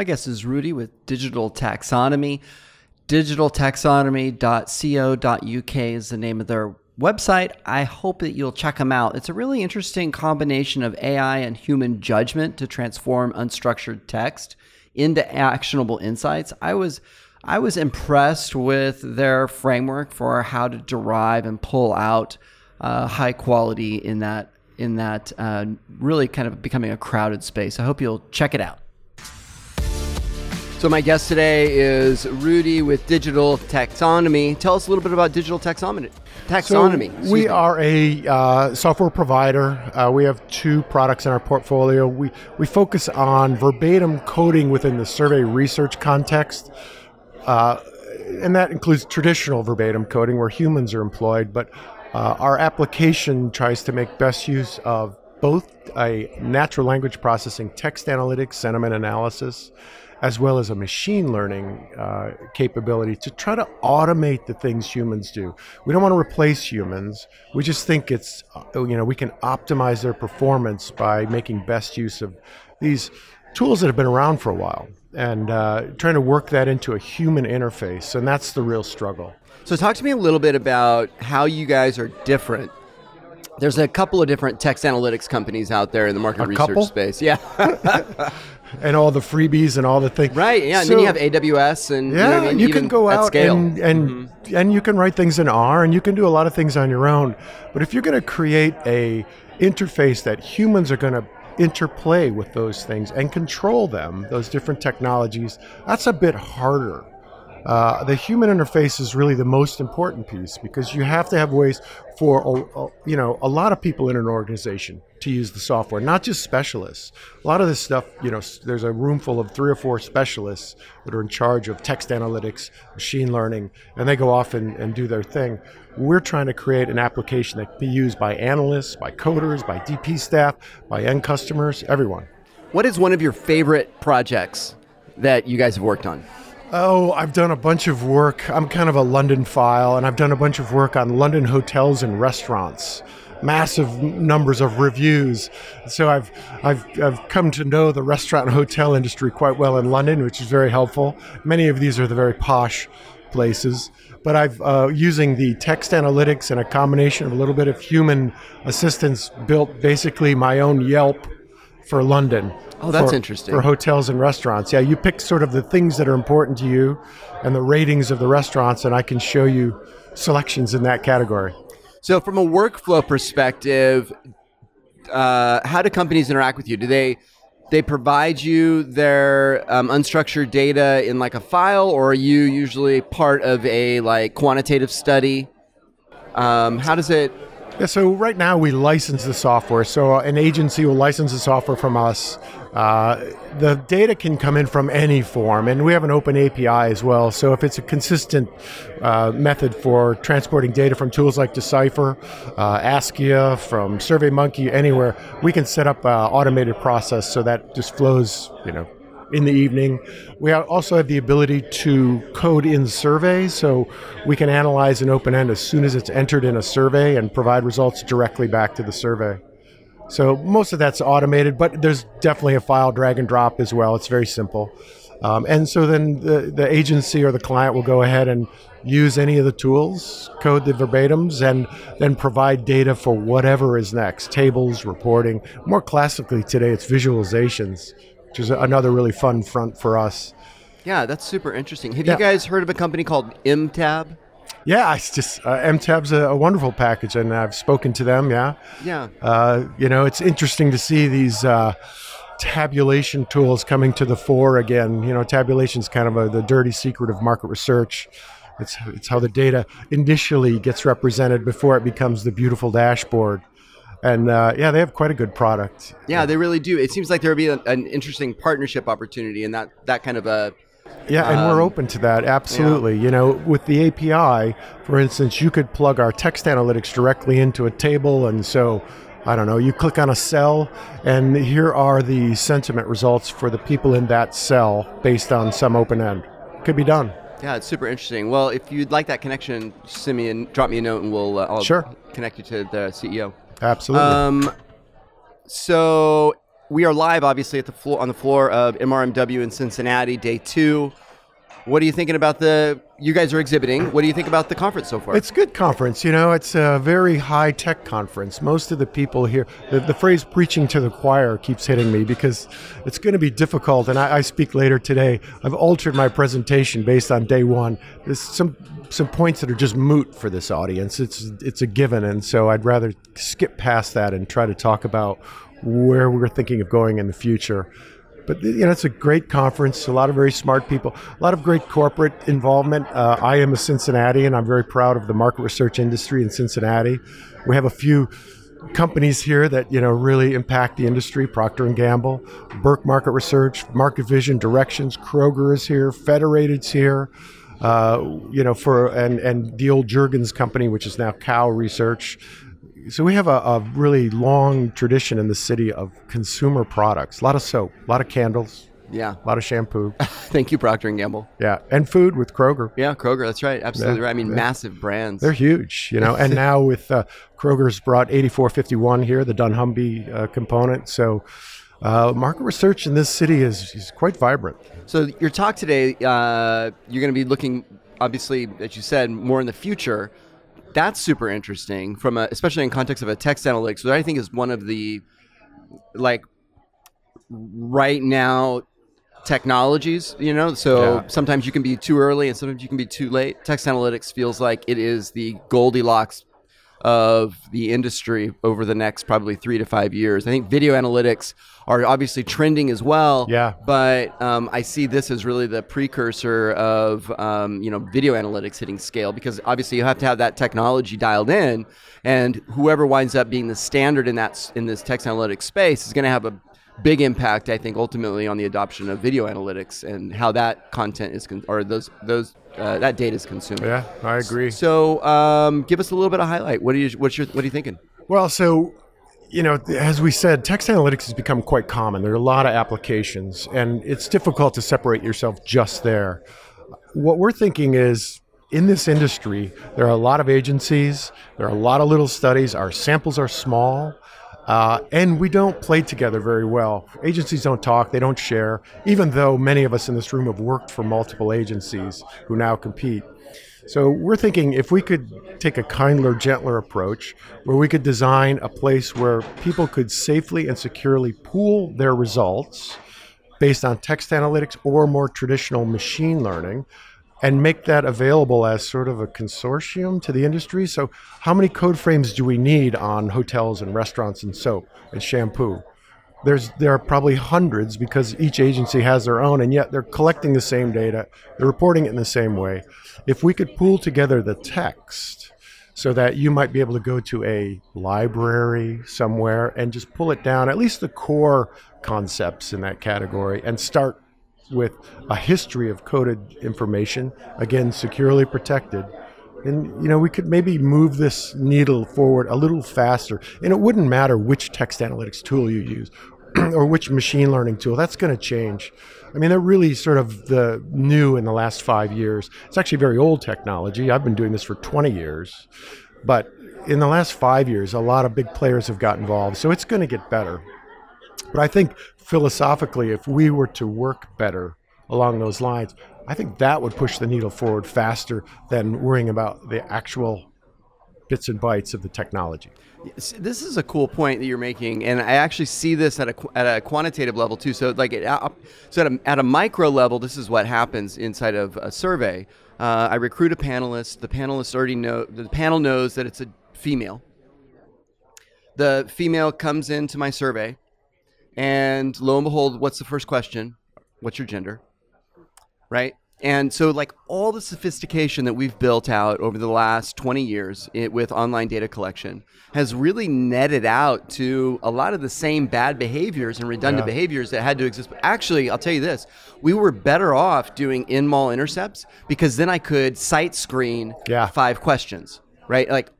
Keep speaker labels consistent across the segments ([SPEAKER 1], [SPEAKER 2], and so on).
[SPEAKER 1] My guest is Rudy with Digital Taxonomy. Digitaltaxonomy.co.uk is the name of their website. I hope that you'll check them out. It's a really interesting combination of AI and human judgment to transform unstructured text into actionable insights. I was I was impressed with their framework for how to derive and pull out uh, high quality in that in that uh, really kind of becoming a crowded space. I hope you'll check it out. So my guest today is Rudy with Digital Taxonomy. Tell us a little bit about Digital Taxonomy. Taxonomy.
[SPEAKER 2] So we me. are a uh, software provider. Uh, we have two products in our portfolio. We we focus on verbatim coding within the survey research context. Uh, and that includes traditional verbatim coding where humans are employed, but uh, our application tries to make best use of both a natural language processing, text analytics, sentiment analysis, as well as a machine learning uh, capability to try to automate the things humans do. We don't want to replace humans. We just think it's, uh, you know, we can optimize their performance by making best use of these tools that have been around for a while and uh, trying to work that into a human interface. And that's the real struggle.
[SPEAKER 1] So, talk to me a little bit about how you guys are different there's a couple of different text analytics companies out there in the market
[SPEAKER 2] a
[SPEAKER 1] research
[SPEAKER 2] couple?
[SPEAKER 1] space. Yeah.
[SPEAKER 2] and all the freebies and all the things.
[SPEAKER 1] Right. Yeah. So, and then you have AWS and
[SPEAKER 2] yeah,
[SPEAKER 1] you, know I mean?
[SPEAKER 2] you can go out and and mm-hmm. and you can write things in R and you can do a lot of things on your own. But if you're going to create a interface that humans are going to interplay with those things and control them, those different technologies, that's a bit harder. Uh, the human interface is really the most important piece because you have to have ways for a, a, you know a lot of people in an organization to use the software, not just specialists. A lot of this stuff, you know, there's a room full of three or four specialists that are in charge of text analytics, machine learning, and they go off and, and do their thing. We're trying to create an application that can be used by analysts, by coders, by DP staff, by end customers, everyone.
[SPEAKER 1] What is one of your favorite projects that you guys have worked on?
[SPEAKER 2] Oh, I've done a bunch of work. I'm kind of a London file, and I've done a bunch of work on London hotels and restaurants. Massive numbers of reviews. So I've, I've, I've come to know the restaurant and hotel industry quite well in London, which is very helpful. Many of these are the very posh places. But I've, uh, using the text analytics and a combination of a little bit of human assistance, built basically my own Yelp for London.
[SPEAKER 1] Oh, that's
[SPEAKER 2] for,
[SPEAKER 1] interesting.
[SPEAKER 2] For hotels and restaurants. Yeah, you pick sort of the things that are important to you and the ratings of the restaurants, and I can show you selections in that category.
[SPEAKER 1] So, from a workflow perspective, uh, how do companies interact with you? Do they they provide you their um, unstructured data in like a file, or are you usually part of a like quantitative study? Um, how does it
[SPEAKER 2] yeah, so right now we license the software. So an agency will license the software from us. Uh, the data can come in from any form, and we have an open API as well. So if it's a consistent uh, method for transporting data from tools like Decipher, uh, Askia, from SurveyMonkey, anywhere, we can set up an automated process so that just flows, you know, in the evening. We also have the ability to code in surveys, so we can analyze an open end as soon as it's entered in a survey and provide results directly back to the survey. So most of that's automated, but there's definitely a file drag and drop as well. It's very simple. Um, and so then the, the agency or the client will go ahead and use any of the tools, code the verbatims, and then provide data for whatever is next tables, reporting. More classically today, it's visualizations which is another really fun front for us.
[SPEAKER 1] Yeah, that's super interesting. Have yeah. you guys heard of a company called MTab?
[SPEAKER 2] Yeah, it's just uh, MTab's a, a, wonderful package, and I've spoken to them. Yeah,
[SPEAKER 1] yeah.
[SPEAKER 2] Uh, you know, it's interesting to see these uh, tabulation tools coming to the fore again. You know, tabulation is kind of a, the dirty secret of market research. It's it's how the data initially gets represented before it becomes the beautiful dashboard and uh, yeah, they have quite a good product.
[SPEAKER 1] Yeah, they really do. It seems like there would be a, an interesting partnership opportunity and that that kind of a.
[SPEAKER 2] Yeah, and um, we're open to that. Absolutely. Yeah. You know, with the API, for instance, you could plug our text analytics directly into a table, and so. I don't know, you click on a cell, and here are the sentiment results for the people in that cell based on some open end. Could be done.
[SPEAKER 1] Yeah, it's super interesting. Well, if you'd like that connection, send me and drop me a note, and we'll uh,
[SPEAKER 2] sure.
[SPEAKER 1] connect you to the CEO.
[SPEAKER 2] Absolutely. Um,
[SPEAKER 1] so we are live, obviously, at the floor on the floor of MRMW in Cincinnati, day two. What are you thinking about the? You guys are exhibiting. What do you think about the conference so far?
[SPEAKER 2] It's a good conference. You know, it's a very high tech conference. Most of the people here, the, the phrase preaching to the choir keeps hitting me because it's going to be difficult. And I, I speak later today. I've altered my presentation based on day one. There's some some points that are just moot for this audience. It's it's a given, and so I'd rather skip past that and try to talk about where we're thinking of going in the future. But you know, it's a great conference. A lot of very smart people. A lot of great corporate involvement. Uh, I am a Cincinnati, and I'm very proud of the market research industry in Cincinnati. We have a few companies here that you know really impact the industry. Procter and Gamble, Burke Market Research, Market Vision, Directions, Kroger is here, Federated's here. Uh, you know, for and and the old Jergens company, which is now Kao Research so we have a, a, really long tradition in the city of consumer products. A lot of soap, a lot of candles.
[SPEAKER 1] Yeah.
[SPEAKER 2] A lot of shampoo.
[SPEAKER 1] Thank you, Procter and Gamble.
[SPEAKER 2] Yeah, and food with Kroger.
[SPEAKER 1] Yeah, Kroger. That's right. Absolutely yeah, right. I mean, yeah. massive brands.
[SPEAKER 2] They're huge, you know. and now with uh, Kroger's brought 8451 here, the dunnhumby uh, component. So. Uh, market research in this city is, is quite vibrant.
[SPEAKER 1] So your talk today, uh, you're going to be looking, obviously, as you said, more in the future that's super interesting from a, especially in context of a text analytics, which I think is one of the like right now technologies, you know. So yeah. sometimes you can be too early and sometimes you can be too late. Text analytics feels like it is the Goldilocks of the industry over the next probably three to five years. I think video analytics are obviously trending as well.
[SPEAKER 2] Yeah.
[SPEAKER 1] But um, I see this as really the precursor of um, you know video analytics hitting scale because obviously you have to have that technology dialed in, and whoever winds up being the standard in that in this text analytics space is going to have a big impact, I think, ultimately on the adoption of video analytics and how that content is con- or those those uh, that data is consumed.
[SPEAKER 2] Yeah, I agree.
[SPEAKER 1] So, um, give us a little bit of highlight. What are you what's your what are you thinking?
[SPEAKER 2] Well, so you know, as we said, text analytics has become quite common. There are a lot of applications, and it's difficult to separate yourself just there. What we're thinking is in this industry, there are a lot of agencies, there are a lot of little studies, our samples are small. Uh, and we don't play together very well. Agencies don't talk, they don't share, even though many of us in this room have worked for multiple agencies who now compete. So we're thinking if we could take a kindler, gentler approach where we could design a place where people could safely and securely pool their results based on text analytics or more traditional machine learning and make that available as sort of a consortium to the industry. So, how many code frames do we need on hotels and restaurants and soap and shampoo? There's there are probably hundreds because each agency has their own, and yet they're collecting the same data, they're reporting it in the same way. If we could pool together the text so that you might be able to go to a library somewhere and just pull it down, at least the core concepts in that category, and start with a history of coded information, again, securely protected. And you know, we could maybe move this needle forward a little faster. And it wouldn't matter which text analytics tool you use or which machine learning tool. That's going to change. I mean, they're really sort of the new in the last five years. It's actually very old technology. I've been doing this for 20 years. But in the last five years, a lot of big players have got involved. So it's going to get better. But I think philosophically, if we were to work better along those lines, I think that would push the needle forward faster than worrying about the actual bits and bytes of the technology.
[SPEAKER 1] This is a cool point that you're making, and I actually see this at a, at a quantitative level too. So, like, it, so at a, at a micro level, this is what happens inside of a survey. Uh, I recruit a panelist. The panelist already know the panel knows that it's a female. The female comes into my survey. And lo and behold, what's the first question? What's your gender? Right? And so, like all the sophistication that we've built out over the last 20 years it, with online data collection has really netted out to a lot of the same bad behaviors and redundant yeah. behaviors that had to exist. But actually, I'll tell you this we were better off doing in mall intercepts because then I could site screen
[SPEAKER 2] yeah.
[SPEAKER 1] five questions, right? Like,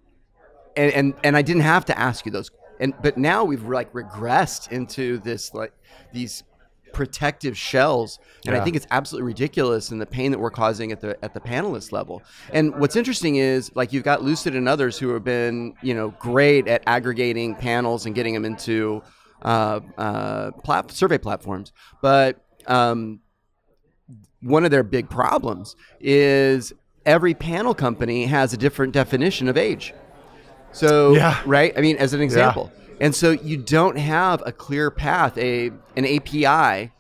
[SPEAKER 1] and, and, and I didn't have to ask you those and but now we've like regressed into this like these protective shells and yeah. i think it's absolutely ridiculous and the pain that we're causing at the at the panelist level and what's interesting is like you've got lucid and others who have been you know great at aggregating panels and getting them into uh, uh, plat- survey platforms. But um, one of their big problems is every panel company has a different definition of age. So,
[SPEAKER 2] Yeah.
[SPEAKER 1] right? I mean, as an example. And so you don't have a clear path, a an API,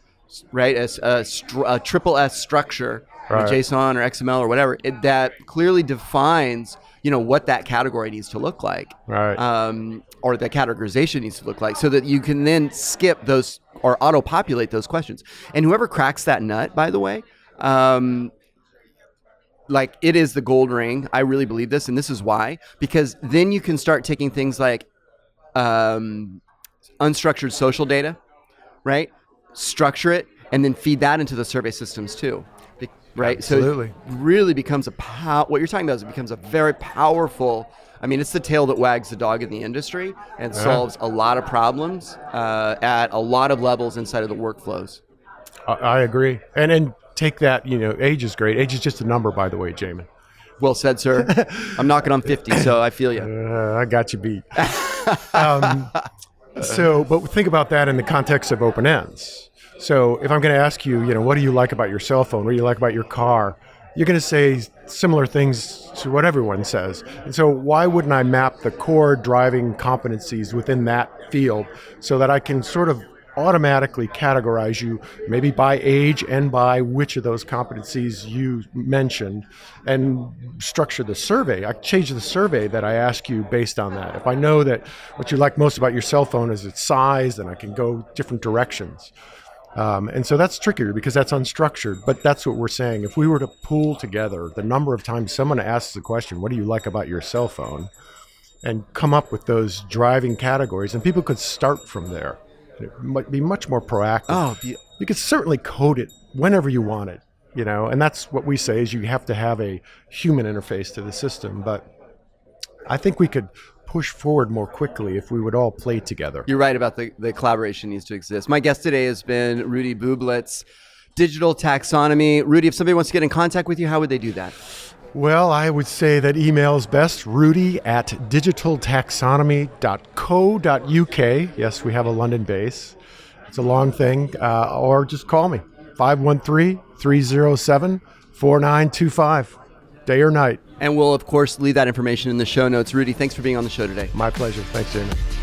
[SPEAKER 1] right? A, a str- a triple S structure,
[SPEAKER 2] Right.
[SPEAKER 1] JSON or XML or whatever, it, that clearly defines, you know, what that category needs to look like,
[SPEAKER 2] Right.
[SPEAKER 1] um, or the categorization needs to look like, so that you can then skip those or auto-populate those questions. And whoever cracks that nut, by the way, um, like it is the gold ring. I really believe this, and this is why. Because then you can start taking things like um, unstructured social data, right? Structure it, and then feed that into the survey systems too. Be- Right.
[SPEAKER 2] Absolutely.
[SPEAKER 1] So it really becomes a pow- what you're talking about is it becomes a very powerful. I mean, it's the tail that wags the dog in the industry and solves a lot of problems uh, at a lot of levels inside of the workflows.
[SPEAKER 2] I, I agree. And then take that, you know, age is great. Age is just a number, by the way, Jamin.
[SPEAKER 1] Well said, sir. I'm knocking on 50, so I feel you.
[SPEAKER 2] Uh, I got you beat. um, so, but think about that in the context of open ends. So, if I'm going to ask you, you know, what do you like about your cell phone? What do you like about your car? You're going to say similar things to what everyone says. And so, why wouldn't I map the core driving competencies within that field so that I can sort of automatically categorize you maybe by age and by which of those competencies you mentioned and structure the survey. I change the survey that I ask you based on that. If I know that what you like most about your cell phone is its size, then I can go different directions. Um, and so that's trickier because that's unstructured, but that's what we're saying. If we were to pool together the number of times someone asks the question, What do you like about your cell phone? and come up with those driving categories, and people could start from there. It might be much more proactive.
[SPEAKER 1] Oh, be-
[SPEAKER 2] You could certainly code it whenever you want it, you know, and that's what we say is you have to have a human interface to the system. But I think we could push forward more quickly if we would all play together.
[SPEAKER 1] You're right about the, the collaboration needs to exist. My guest today has been Rudy Bublitz, Digital Taxonomy. Rudy, if somebody wants to get in contact with you, how would they do that?
[SPEAKER 2] Well, I would say that email is best. Rudy at digitaltaxonomy.co.uk. Yes, we have a London base. It's a long thing. Uh, or just call me 513 307 4925. Day or night.
[SPEAKER 1] And we'll, of course, leave that information in the show notes. Rudy, thanks for being on the show today.
[SPEAKER 2] My pleasure. Thanks, Jamin.